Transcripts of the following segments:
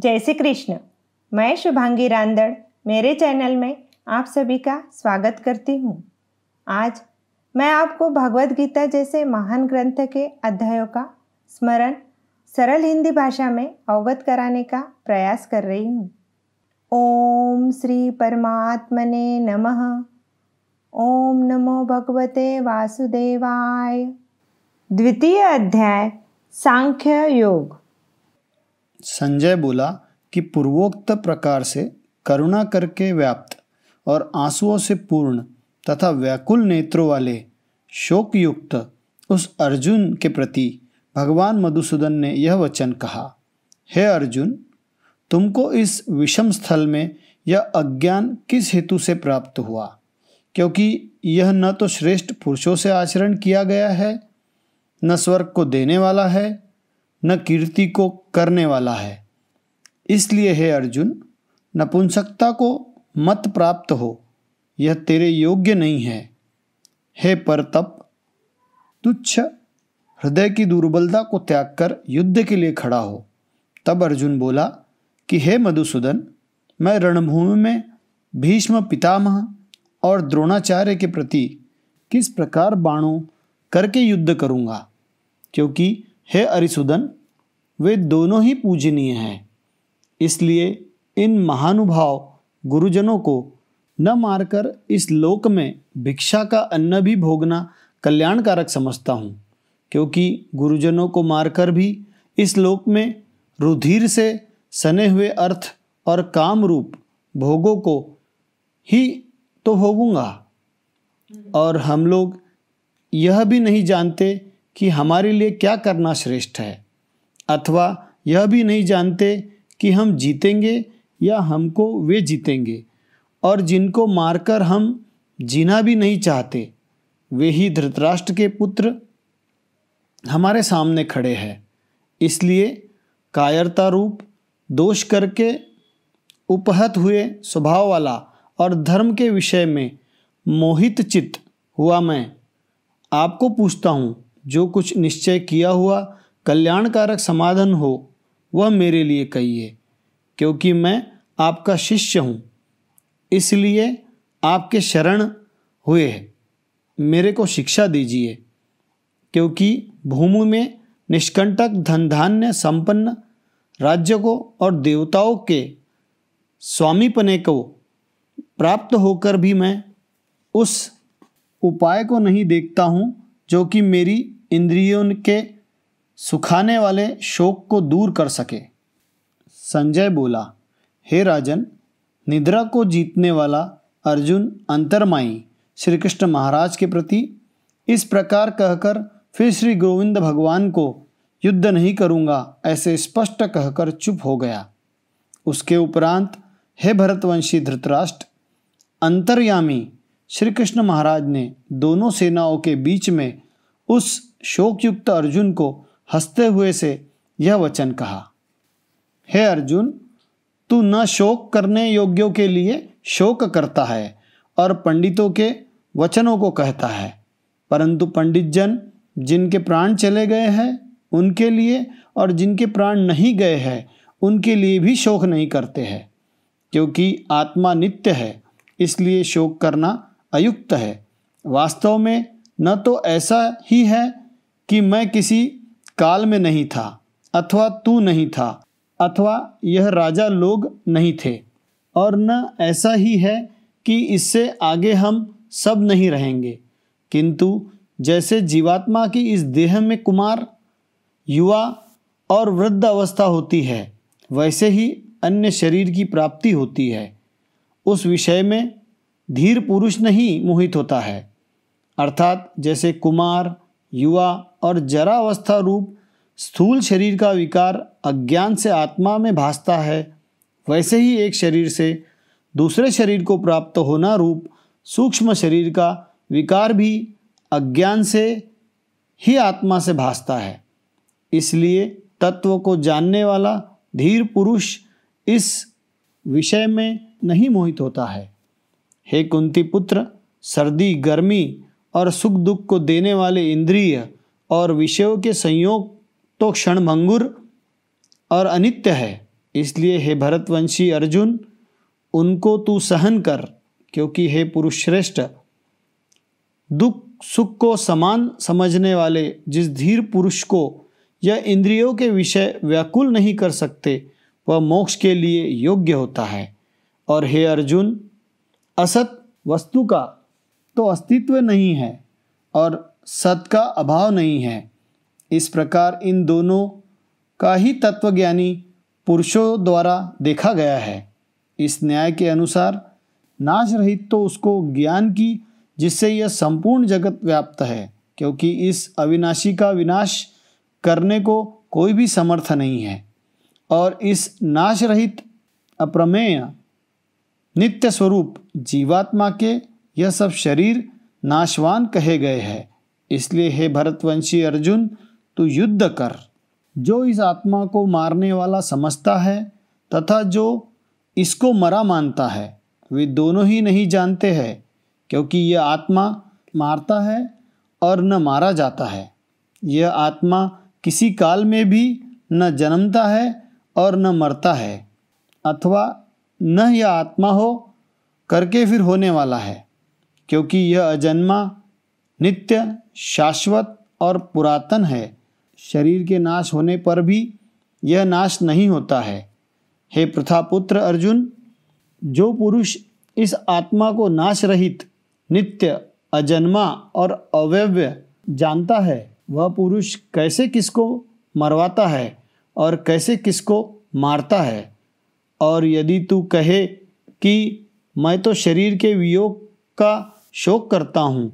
जय श्री कृष्ण। मैं शुभांगी रांदड़, मेरे चैनल में आप सभी का स्वागत करती हूँ। आज मैं आपको भगवत गीता जैसे महान ग्रंथ के अध्यायों का स्मरण सरल हिंदी भाषा में अवगत कराने का प्रयास कर रही हूँ। ओम श्री परमात्मने नमः। ओम नमो भगवते वासुदेवाय। द्वितीय अध्याय, सांख्य योग। संजय बोला कि पूर्वोक्त प्रकार से करुणा करके व्याप्त और आंसुओं से पूर्ण तथा व्याकुल नेत्रों वाले शोक युक्त उस अर्जुन के प्रति भगवान मधुसूदन ने यह वचन कहा, हे अर्जुन, तुमको इस विषम स्थल में यह अज्ञान किस हेतु से प्राप्त हुआ? क्योंकि यह न तो श्रेष्ठ पुरुषों से आचरण किया गया है, न स्वर्ग को देने वाला है न कीर्ति को करने वाला है। इसलिए हे अर्जुन नपुंसकता को मत प्राप्त हो। यह तेरे योग्य नहीं है। हे परतप, तुच्छ हृदय की दुर्बलता को त्याग कर युद्ध के लिए खड़ा हो। तब अर्जुन बोला कि हे मधुसूदन, मैं रणभूमि में भीष्म पितामह और द्रोणाचार्य के प्रति किस प्रकार बाणों करके युद्ध करूँगा? क्योंकि हे अरिसुदन, वे दोनों ही पूजनीय हैं। इसलिए इन महानुभाव गुरुजनों को न मारकर इस लोक में भिक्षा का अन्न भी भोगना कल्याणकारक समझता हूँ, क्योंकि गुरुजनों को मारकर भी इस लोक में रुधिर से सने हुए अर्थ और काम रूप भोगों को ही तो भोगूँगा। और हम लोग यह भी नहीं जानते कि हमारे लिए क्या करना श्रेष्ठ है, अथवा यह भी नहीं जानते कि हम जीतेंगे या हमको वे जीतेंगे, और जिनको मारकर हम जीना भी नहीं चाहते, वे ही धृतराष्ट्र के पुत्र हमारे सामने खड़े हैं। इसलिए कायरता रूप, दोष करके उपहत हुए स्वभाव वाला और धर्म के विषय में मोहित चित्त हुआ मैं। आपको पूछता हूँ जो कुछ निश्चय किया हुआ कल्याणकारक समाधान हो, वह मेरे लिए कहिए क्योंकि मैं आपका शिष्य हूँ। इसलिए आपके शरण हुए हैं। मेरे को शिक्षा दीजिए, क्योंकि भूमि में निष्कंटक धन धान्य संपन्न राज्य को और देवताओं के स्वामीपने को प्राप्त होकर भी मैं उस उपाय को नहीं देखता हूँ जो कि मेरी इंद्रियों के सुखाने वाले शोक को दूर कर सके। संजय बोला, हे राजन, निद्रा को जीतने वाला अर्जुन अंतरमाई श्री कृष्ण महाराज के प्रति इस प्रकार कहकर फिर श्री गोविंद भगवान को युद्ध नहीं करूँगा ऐसे स्पष्ट कहकर चुप हो गया। उसके उपरांत, हे भरतवंशी धृतराष्ट्र, अंतर्यामी श्री कृष्ण महाराज ने दोनों सेनाओं के बीच में उस शोकयुक्त अर्जुन को हँसते हुए से यह वचन कहा, हे अर्जुन, तू न शोक करने योग्यों के लिए शोक करता है और पंडितों के वचनों को कहता है, परंतु पंडित जन जिनके प्राण चले गए हैं, उनके लिए और जिनके प्राण नहीं गए हैं, उनके लिए भी शोक नहीं करते हैं, क्योंकि आत्मा नित्य है, इसलिए शोक करना अयुक्त है। वास्तव में न तो ऐसा ही है कि मैं किसी काल में नहीं था, अथवा तू नहीं था, अथवा यह राजा लोग नहीं थे। और न ऐसा ही है कि इससे आगे हम सब नहीं रहेंगे। किंतु जैसे जीवात्मा की इस देह में कुमार, युवा और वृद्ध अवस्था होती है, वैसे ही अन्य शरीर की प्राप्ति होती है। उस विषय में धीर पुरुष नहीं मोहित होता है। अर्थात जैसे कुमार, युवा और जरावस्था रूप स्थूल शरीर का विकार अज्ञान से आत्मा में भासता है, वैसे ही एक शरीर से दूसरे शरीर को प्राप्त होना रूप सूक्ष्म शरीर का विकार भी अज्ञान से ही आत्मा से भासता है। इसलिए तत्व को जानने वाला धीर पुरुष इस विषय में नहीं मोहित होता है। हे कुंती पुत्र, सर्दी, गर्मी और सुख दुख को देने वाले इंद्रिय और विषयों के संयोग तो क्षण भंगुर और अनित्य है। इसलिए हे भरतवंशी अर्जुन, उनको तू सहन कर, क्योंकि हे पुरुष श्रेष्ठ दुख सुख को समान समझने वाले जिस धीर पुरुष को यह इंद्रियों के विषय व्याकुल नहीं कर सकते, वह मोक्ष के लिए योग्य होता है। और हे अर्जुन असत वस्तु का तो अस्तित्व नहीं है और सत का अभाव नहीं है। इस प्रकार इन दोनों का ही तत्वज्ञानी पुरुषों द्वारा देखा गया है। इस न्याय के अनुसार नाश रहित तो उसको ज्ञान की, जिससे यह संपूर्ण जगत व्याप्त है, क्योंकि इस अविनाशी का विनाश करने को कोई भी समर्थ नहीं है। और इस नाश रहित अप्रमेय नित्य स्वरूप जीवात्मा के यह सब शरीर नाशवान कहे गए हैं। इसलिए हे भरतवंशी अर्जुन, तू युद्ध कर। जो इस आत्मा को मारने वाला समझता है तथा जो इसको मरा मानता है, वे दोनों ही नहीं जानते हैं, क्योंकि यह आत्मा मारता है और न मारा जाता है। यह आत्मा किसी काल में भी न जन्मता है और न मरता है, अथवा न यह आत्मा हो, करके फिर होने वाला है, क्योंकि यह अजन्मा नित्य, शाश्वत और पुरातन है। शरीर के नाश होने पर भी यह नाश नहीं होता है। हे प्रथापुत्र अर्जुन, जो पुरुष इस आत्मा को नाश रहित, नित्य, अजन्मा और अवयव्य जानता है, वह पुरुष कैसे किसको मरवाता है और कैसे किसको मारता है? और यदि तू कहे कि मैं तो शरीर के वियोग का शोक करता हूँ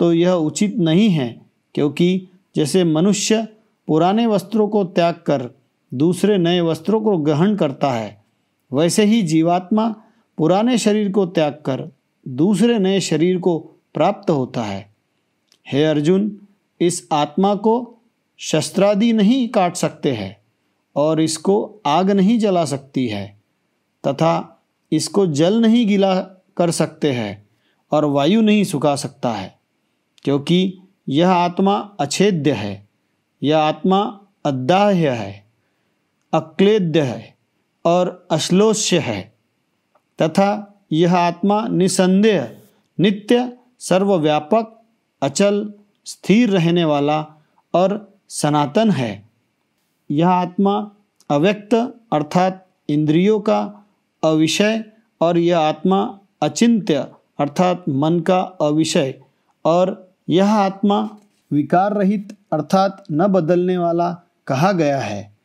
तो यह उचित नहीं है, क्योंकि जैसे मनुष्य पुराने वस्त्रों को त्याग कर दूसरे नए वस्त्रों को ग्रहण करता है, वैसे ही जीवात्मा पुराने शरीर को त्याग कर दूसरे नए शरीर को प्राप्त होता है। हे अर्जुन, इस आत्मा को शस्त्रादि नहीं काट सकते हैं और इसको आग नहीं जला सकती है। तथा इसको जल नहीं गीला कर सकते हैं और वायु नहीं सुखा सकता है, क्योंकि यह आत्मा अछेद्य है, यह आत्मा अदाह्य है, अक्लेद्य है और अश्लोष्य है, तथा यह आत्मा निसंदेह, नित्य, सर्वव्यापक, अचल, स्थिर रहने वाला और सनातन है। यह आत्मा अव्यक्त अर्थात इंद्रियों का अविषय और यह आत्मा अचिंत्य, अर्थात मन का अविषय, और यह आत्मा विकार रहित, अर्थात न बदलने वाला कहा गया है।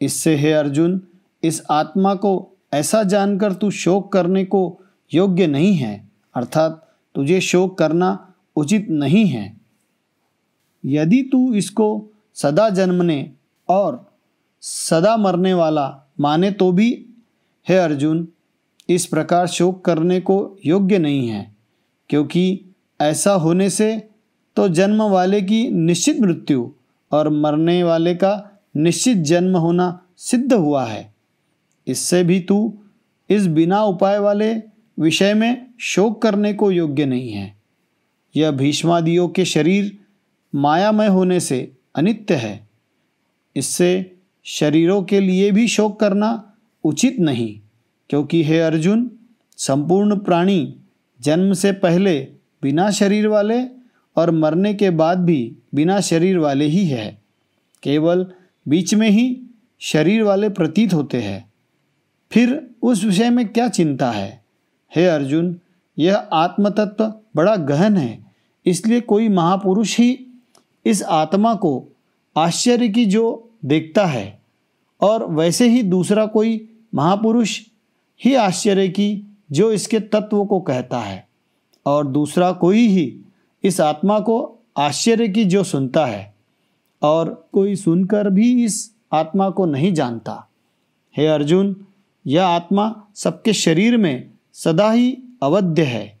इससे हे अर्जुन, इस आत्मा को ऐसा जानकर तू शोक करने को योग्य नहीं है, अर्थात तुझे शोक करना उचित नहीं है। यदि तू इसको सदा जन्मने और सदा मरने वाला माने तो भी हे अर्जुन, इस प्रकार शोक करने को योग्य नहीं है, क्योंकि ऐसा होने से तो जन्म वाले की निश्चित मृत्यु और मरने वाले का निश्चित जन्म होना सिद्ध हुआ है। इससे भी तू इस बिना उपाय वाले विषय में शोक करने को योग्य नहीं है। यह भीष्मादियों के शरीर मायामय होने से अनित्य है। इससे शरीरों के लिए भी शोक करना उचित नहीं, क्योंकि हे अर्जुन, संपूर्ण प्राणी जन्म से पहले बिना शरीर वाले और मरने के बाद भी बिना शरीर वाले ही है। केवल बीच में ही शरीर वाले प्रतीत होते हैं। फिर उस विषय में क्या चिंता है? हे अर्जुन, यह आत्मतत्व बड़ा गहन है, इसलिए कोई महापुरुष ही इस आत्मा को आश्चर्य की जो देखता है, और वैसे ही दूसरा कोई महापुरुष ही आश्चर्य की जो इसके तत्व को कहता है, और दूसरा कोई ही इस आत्मा को आश्चर्य की जो सुनता है, और कोई सुनकर भी इस आत्मा को नहीं जानता। हे अर्जुन, यह आत्मा सबके शरीर में सदा ही अवध्य है।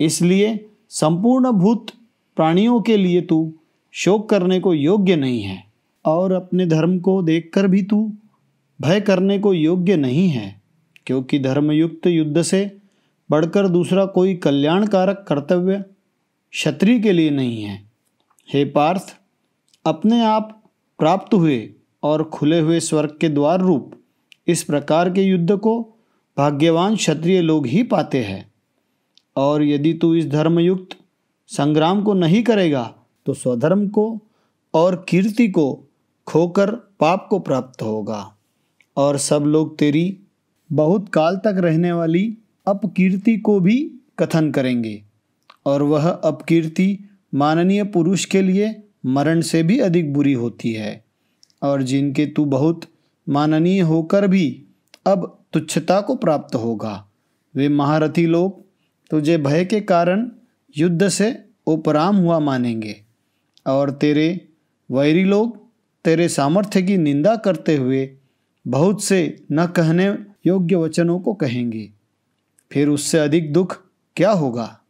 इसलिए संपूर्ण भूत प्राणियों के लिए तू शोक करने को योग्य नहीं है, और अपने धर्म को देखकर भी तू भय करने को योग्य नहीं है, क्योंकि धर्मयुक्त युद्ध से बढ़कर दूसरा कोई कल्याणकारक कर्तव्य क्षत्रिय के लिए नहीं है। हे पार्थ, अपने आप प्राप्त हुए और खुले हुए स्वर्ग के द्वार रूप इस प्रकार के युद्ध को भाग्यवान क्षत्रिय लोग ही पाते हैं। और यदि तू इस धर्मयुक्त संग्राम को नहीं करेगा तो स्वधर्म को और कीर्ति को खोकर पाप को प्राप्त होगा। और सब लोग तेरी बहुत काल तक रहने वाली अपकीर्ति को भी कथन करेंगे। और वह अपकीर्ति माननीय पुरुष के लिए मरण से भी अधिक बुरी होती है। और जिनके तू बहुत माननीय होकर भी अब तुच्छता को प्राप्त होगा। वे महारथी लोग तुझे भय के कारण युद्ध से उपराम हुआ मानेंगे। और तेरे वैरी लोग तेरे सामर्थ्य की निंदा करते हुए बहुत से न कहने योग्य वचनों को कहेंगे। फिर उससे अधिक दुख क्या होगा?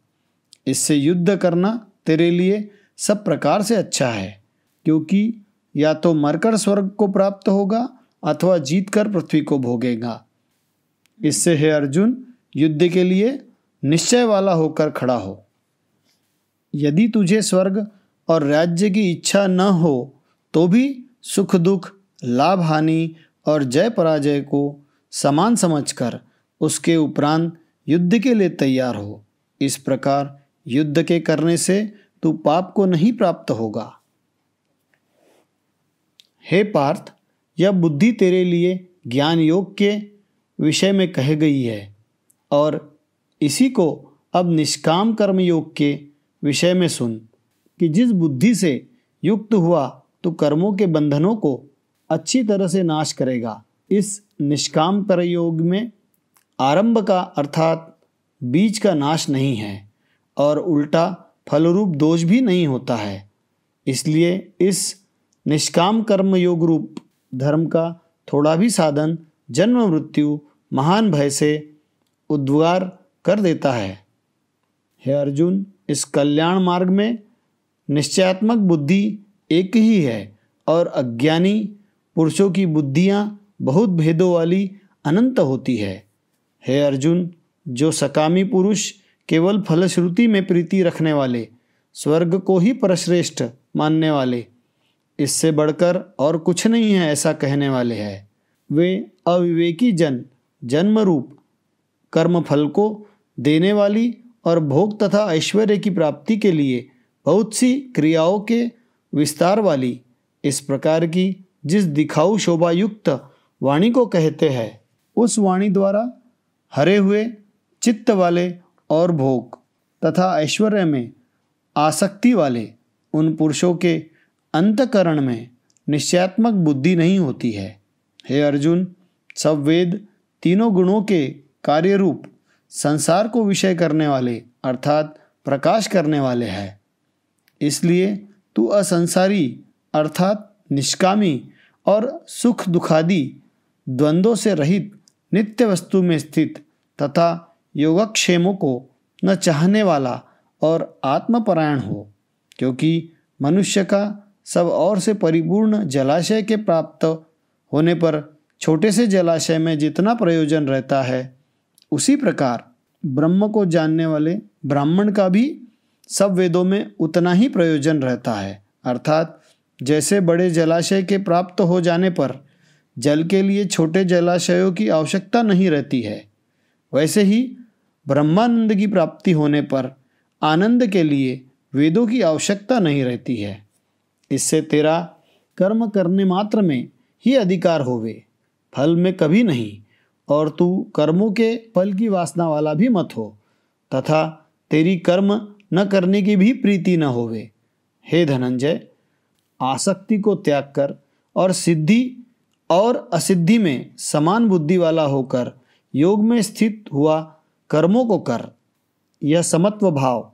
इससे युद्ध करना तेरे लिए सब प्रकार से अच्छा है, क्योंकि या तो मरकर स्वर्ग को प्राप्त होगा अथवा जीतकर पृथ्वी को भोगेगा। इससे है अर्जुन, युद्ध के लिए निश्चय वाला होकर खड़ा हो। यदि तुझे स्वर्ग और राज्य की इच्छा न हो तो भी सुख दुख, लाभ हानि और जय पराजय को समान समझकर उसके उपरांत युद्ध के लिए तैयार हो। इस प्रकार युद्ध के करने से तू पाप को नहीं प्राप्त होगा। हे पार्थ, यह बुद्धि तेरे लिए ज्ञान योग के विषय में कह गई है और इसी को अब निष्काम कर्म योग के विषय में सुन कि जिस बुद्धि से युक्त हुआ तो कर्मों के बंधनों को अच्छी तरह से नाश करेगा। इस निष्काम कर योग में आरंभ का अर्थात बीज का नाश नहीं है और उल्टा फलरूप दोष भी नहीं होता है। इसलिए इस निष्काम कर्म योग रूप धर्म का थोड़ा भी साधन जन्म मृत्यु महान भय से उद्गार कर देता है। हे अर्जुन, इस कल्याण मार्ग में निश्चयात्मक बुद्धि एक ही है और अज्ञानी पुरुषों की बुद्धियाँ बहुत भेदों वाली अनंत होती है। हे अर्जुन, जो सकामी पुरुष केवल फलश्रुति में प्रीति रखने वाले, स्वर्ग को ही परश्रेष्ठ मानने वाले, इससे बढ़कर और कुछ नहीं है ऐसा कहने वाले हैं। वे अविवेकी जन जन्म रूप कर्म फल को देने वाली और भोग तथा ऐश्वर्य की प्राप्ति के लिए बहुत सी क्रियाओं के विस्तार वाली, इस प्रकार की जिस दिखाऊ शोभायुक्त वाणी को कहते हैं, उस वाणी द्वारा हरे हुए चित्त वाले और भोग तथा ऐश्वर्य में आसक्ति वाले उन पुरुषों के अंतकरण में निश्चयात्मक बुद्धि नहीं होती है। हे अर्जुन, सब वेद तीनों गुणों के कार्य रूप संसार को विषय करने वाले अर्थात प्रकाश करने वाले हैं। इसलिए तू असंसारी अर्थात निष्कामी और सुख दुखादि द्वंद्वों से रहित नित्य वस्तु में स्थित तथा योगक्षेमों को न चाहने वाला और आत्मपरायण हो, क्योंकि मनुष्य का सब और से परिपूर्ण जलाशय के प्राप्त होने पर छोटे से जलाशय में जितना प्रयोजन रहता है, उसी प्रकार ब्रह्म को जानने वाले ब्राह्मण का भी सब वेदों में उतना ही प्रयोजन रहता है, अर्थात जैसे बड़े जलाशय के प्राप्त हो जाने पर जल के लिए छोटे जलाशयों की आवश्यकता नहीं रहती है। वैसे ही ब्रह्मानंद की प्राप्ति होने पर आनंद के लिए वेदों की आवश्यकता नहीं रहती है। इससे तेरा कर्म करने मात्र में ही अधिकार होवे, फल में कभी नहीं, और तू कर्मों के फल की वासना वाला भी मत हो, तथा तेरी कर्म न करने की भी प्रीति न होवे। हे धनंजय आसक्ति को त्याग कर और सिद्धि और असिद्धि में समान बुद्धि वाला होकर योग में स्थित हुआ कर्मों को कर। यह समत्व भाव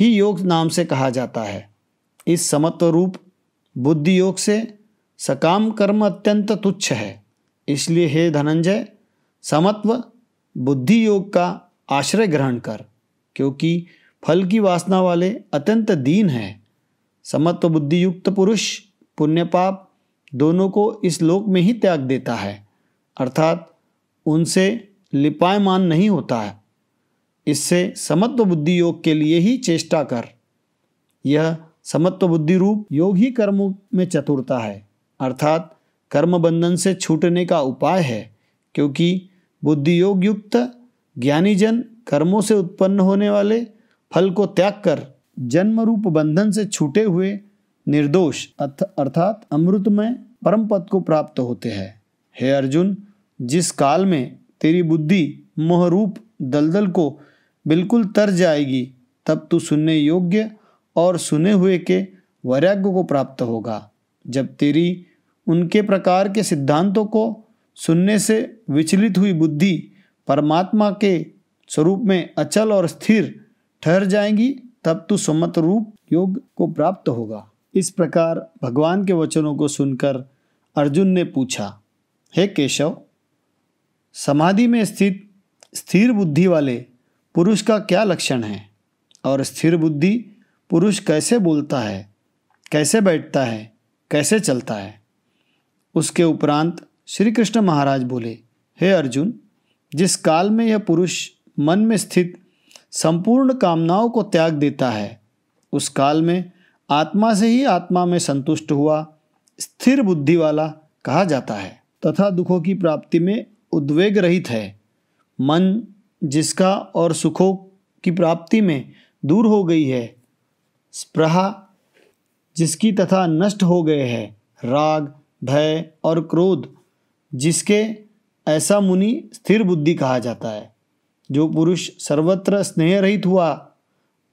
ही योग नाम से कहा जाता है। इस समत्व रूप बुद्धि योग से सकाम कर्म अत्यंत तुच्छ है। इसलिए हे धनंजय, समत्व बुद्धि योग का आश्रय ग्रहण कर, क्योंकि फल की वासना वाले अत्यंत दीन है। समत्व बुद्धि युक्त पुरुष पुण्य पाप दोनों को इस लोक में ही त्याग देता है। अर्थात, उनसे लिपायमान नहीं होता है। इससे समत्व बुद्धि योग के लिए ही चेष्टा कर। यह समत्व बुद्धि रूप योग ही कर्मों में चतुरता है। अर्थात कर्म बंधन से छूटने का उपाय है, क्योंकि बुद्धि योग युक्त ज्ञानी जन कर्मों से उत्पन्न होने वाले फल को त्याग कर जन्म रूप बंधन से छूटे हुए निर्दोष अर्थात अमृतमय परम पद को प्राप्त होते हैं। हे अर्जुन, जिस काल में तेरी बुद्धि मोहरूप दलदल को बिल्कुल तर जाएगी, तब तू सुनने योग्य और सुने हुए के वैराग्य को प्राप्त होगा। जब तेरी उनके प्रकार के सिद्धांतों को सुनने से विचलित हुई बुद्धि परमात्मा के स्वरूप में अचल और स्थिर ठहर जाएँगी तब तू समत रूप योग को प्राप्त होगा। इस प्रकार भगवान के वचनों को सुनकर अर्जुन ने पूछा, हे केशव, समाधि में स्थित स्थिर बुद्धि वाले पुरुष का क्या लक्षण है? और स्थिर बुद्धि पुरुष कैसे बोलता है? कैसे बैठता है? कैसे चलता है? उसके उपरांत श्री कृष्ण महाराज बोले, हे अर्जुन, जिस काल में यह पुरुष मन में स्थित संपूर्ण कामनाओं को त्याग देता है। उस काल में आत्मा से ही आत्मा में संतुष्ट हुआ, स्थिर बुद्धि वाला कहा जाता है। तथा दुखों की प्राप्ति में उद्वेग रहित है। मन जिसका और सुखों की प्राप्ति में दूर हो गई है, स्प्रहा जिसकी तथा नष्ट हो गए हैं, राग, भय और क्रोध जिसके ऐसा मुनि स्थिर बुद्धि कहा जाता है। जो पुरुष सर्वत्र स्नेह रहित हुआ,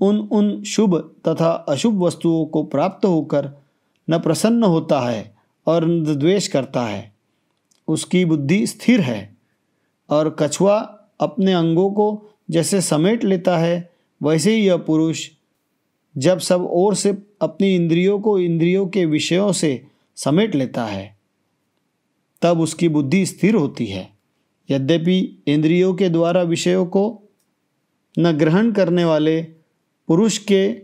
उन उन शुभ तथा अशुभ वस्तुओं को प्राप्त होकर न प्रसन्न होता है और न द्वेष करता है। उसकी बुद्धि स्थिर है और कछुआ अपने अंगों को जैसे समेट लेता है, वैसे ही यह पुरुष जब सब ओर से अपनी इंद्रियों को इंद्रियों के विषयों से समेट लेता है, तब उसकी बुद्धि स्थिर होती है। यद्यपि इंद्रियों के द्वारा विषयों को न ग्रहण करने वाले पुरुष के,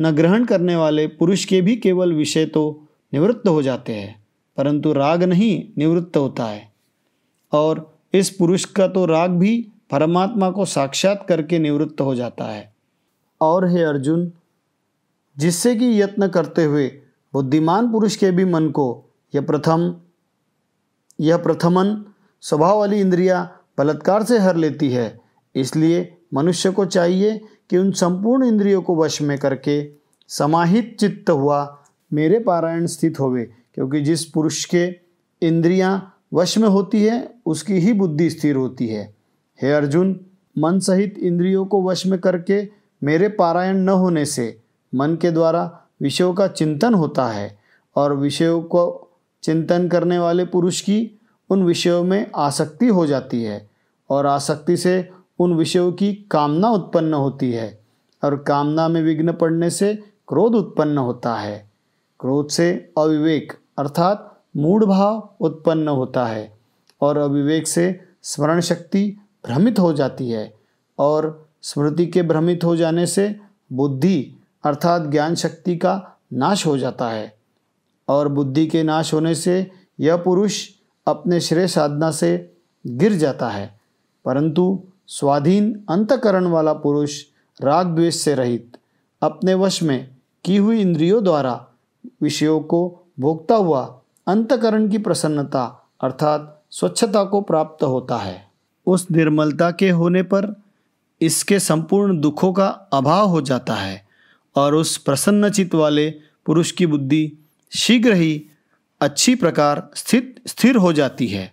न ग्रहण करने वाले पुरुष के भी केवल विषय तो निवृत्त हो जाते हैं, परंतु राग नहीं निवृत्त होता है। और इस पुरुष का तो राग भी परमात्मा को साक्षात करके निवृत्त हो जाता है। और हे अर्जुन, जिससे कि यत्न करते हुए बुद्धिमान पुरुष के भी मन को यह प्रथम, यह प्रथमन स्वभाव वाली इंद्रिया बलात्कार से हर लेती है। इसलिए मनुष्य को चाहिए कि उन संपूर्ण इंद्रियों को वश में करके समाहित चित्त हुआ मेरे पारायण स्थित होवे, क्योंकि जिस पुरुष के इंद्रियाँ वश में होती है, उसकी ही बुद्धि स्थिर होती है। हे अर्जुन, मन सहित इंद्रियों को वश में करके मेरे पारायण न होने से मन के द्वारा विषयों का चिंतन होता है, और विषयों को चिंतन करने वाले पुरुष की उन विषयों में आसक्ति हो जाती है और आसक्ति से उन विषयों की कामना उत्पन्न होती है और कामना में विघ्न पड़ने से क्रोध उत्पन्न होता है। क्रोध से अविवेक अर्थात मूढ़ भाव उत्पन्न होता है और अविवेक से स्मरण शक्ति भ्रमित हो जाती है और स्मृति के भ्रमित हो जाने से बुद्धि अर्थात ज्ञान शक्ति का नाश हो जाता है और बुद्धि के नाश होने से यह पुरुष अपने श्रेय साधना से गिर जाता है। परंतु स्वाधीन अंतकरण वाला पुरुष राग द्वेष से रहित, अपने वश में की हुई इंद्रियों द्वारा विषयों को भोगता हुआ अंतकरण की प्रसन्नता अर्थात स्वच्छता को प्राप्त होता है। उस निर्मलता के होने पर इसके संपूर्ण दुखों का अभाव हो जाता है और उस प्रसन्न चित्त वाले पुरुष की बुद्धि शीघ्र ही अच्छी प्रकार स्थित, स्थिर हो जाती है।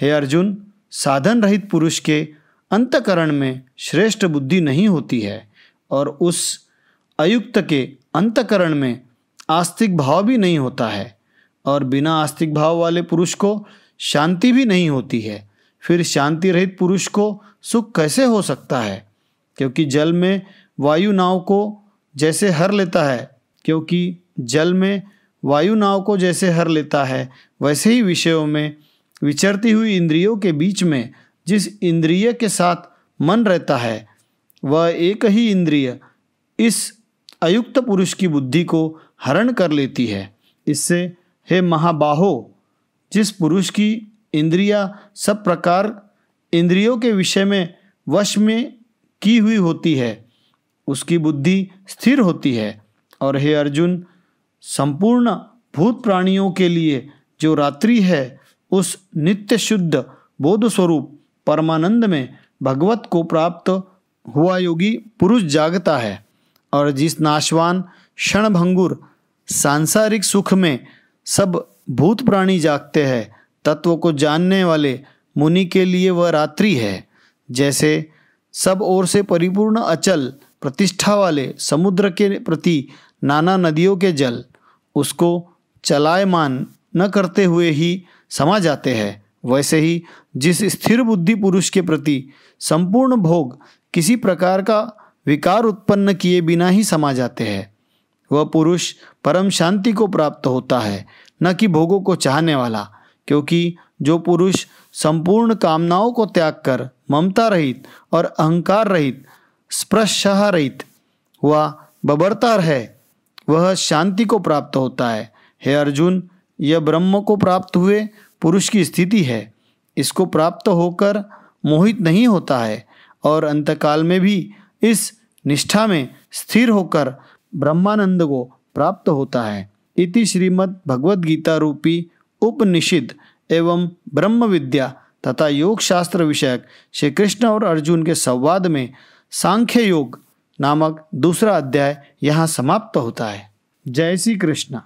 हे अर्जुन, साधन रहित पुरुष के अंतकरण में श्रेष्ठ बुद्धि नहीं होती है और उस अयुक्त के अंतकरण में आस्तिक भाव भी नहीं होता है और बिना आस्तिक भाव वाले पुरुष को शांति भी नहीं होती है। फिर शांति रहित पुरुष को सुख कैसे हो सकता है? क्योंकि जल में वायु नाव को जैसे हर लेता है, क्योंकि जल में वायु नाव को जैसे हर लेता है, वैसे ही विषयों में विचरती हुई इंद्रियों के बीच में जिस इंद्रिय के साथ मन रहता है, वह एक ही इंद्रिय इस अयुक्त पुरुष की बुद्धि को हरण कर लेती है। इससे, हे महाबाहो, जिस पुरुष की इंद्रिया सब प्रकार इंद्रियों के विषय में वश में की हुई होती है, उसकी बुद्धि स्थिर होती है। और हे अर्जुन संपूर्ण भूत प्राणियों के लिए जो रात्रि है, उस नित्य शुद्ध बोध स्वरूप परमानंद में भगवत को प्राप्त हुआ योगी पुरुष जागता है और जिस नाशवान क्षणभंगुर सांसारिक सुख में सब भूत प्राणी जागते हैं, तत्व को जानने वाले मुनि के लिए वह रात्रि है। जैसे सब ओर से परिपूर्ण अचल प्रतिष्ठा वाले समुद्र के प्रति नाना नदियों के जल उसको चलायमान न करते हुए ही समा जाते हैं। वैसे ही जिस स्थिर बुद्धि पुरुष के प्रति संपूर्ण भोग किसी प्रकार का विकार उत्पन्न किए बिना ही समा जाते हैं, वह पुरुष परम शांति को प्राप्त होता है, न कि भोगों को चाहने वाला, क्योंकि जो पुरुष संपूर्ण कामनाओं को त्याग कर ममता रहित और अहंकार रहित स्पृशः रहित हुआ बबरता है वह शांति को प्राप्त होता है। हे अर्जुन, यह ब्रह्म को प्राप्त हुए पुरुष की स्थिति है। इसको प्राप्त होकर मोहित नहीं होता है और अंतकाल में भी इस निष्ठा में स्थिर होकर ब्रह्मानंद को प्राप्त होता है। इति श्रीमद् भगवद गीता रूपी उपनिषद एवं ब्रह्म विद्या तथा योग शास्त्र विषयक श्री कृष्ण और अर्जुन के संवाद में सांख्य योग नामक दूसरा अध्याय यहाँ समाप्त होता है। जय श्री कृष्ण।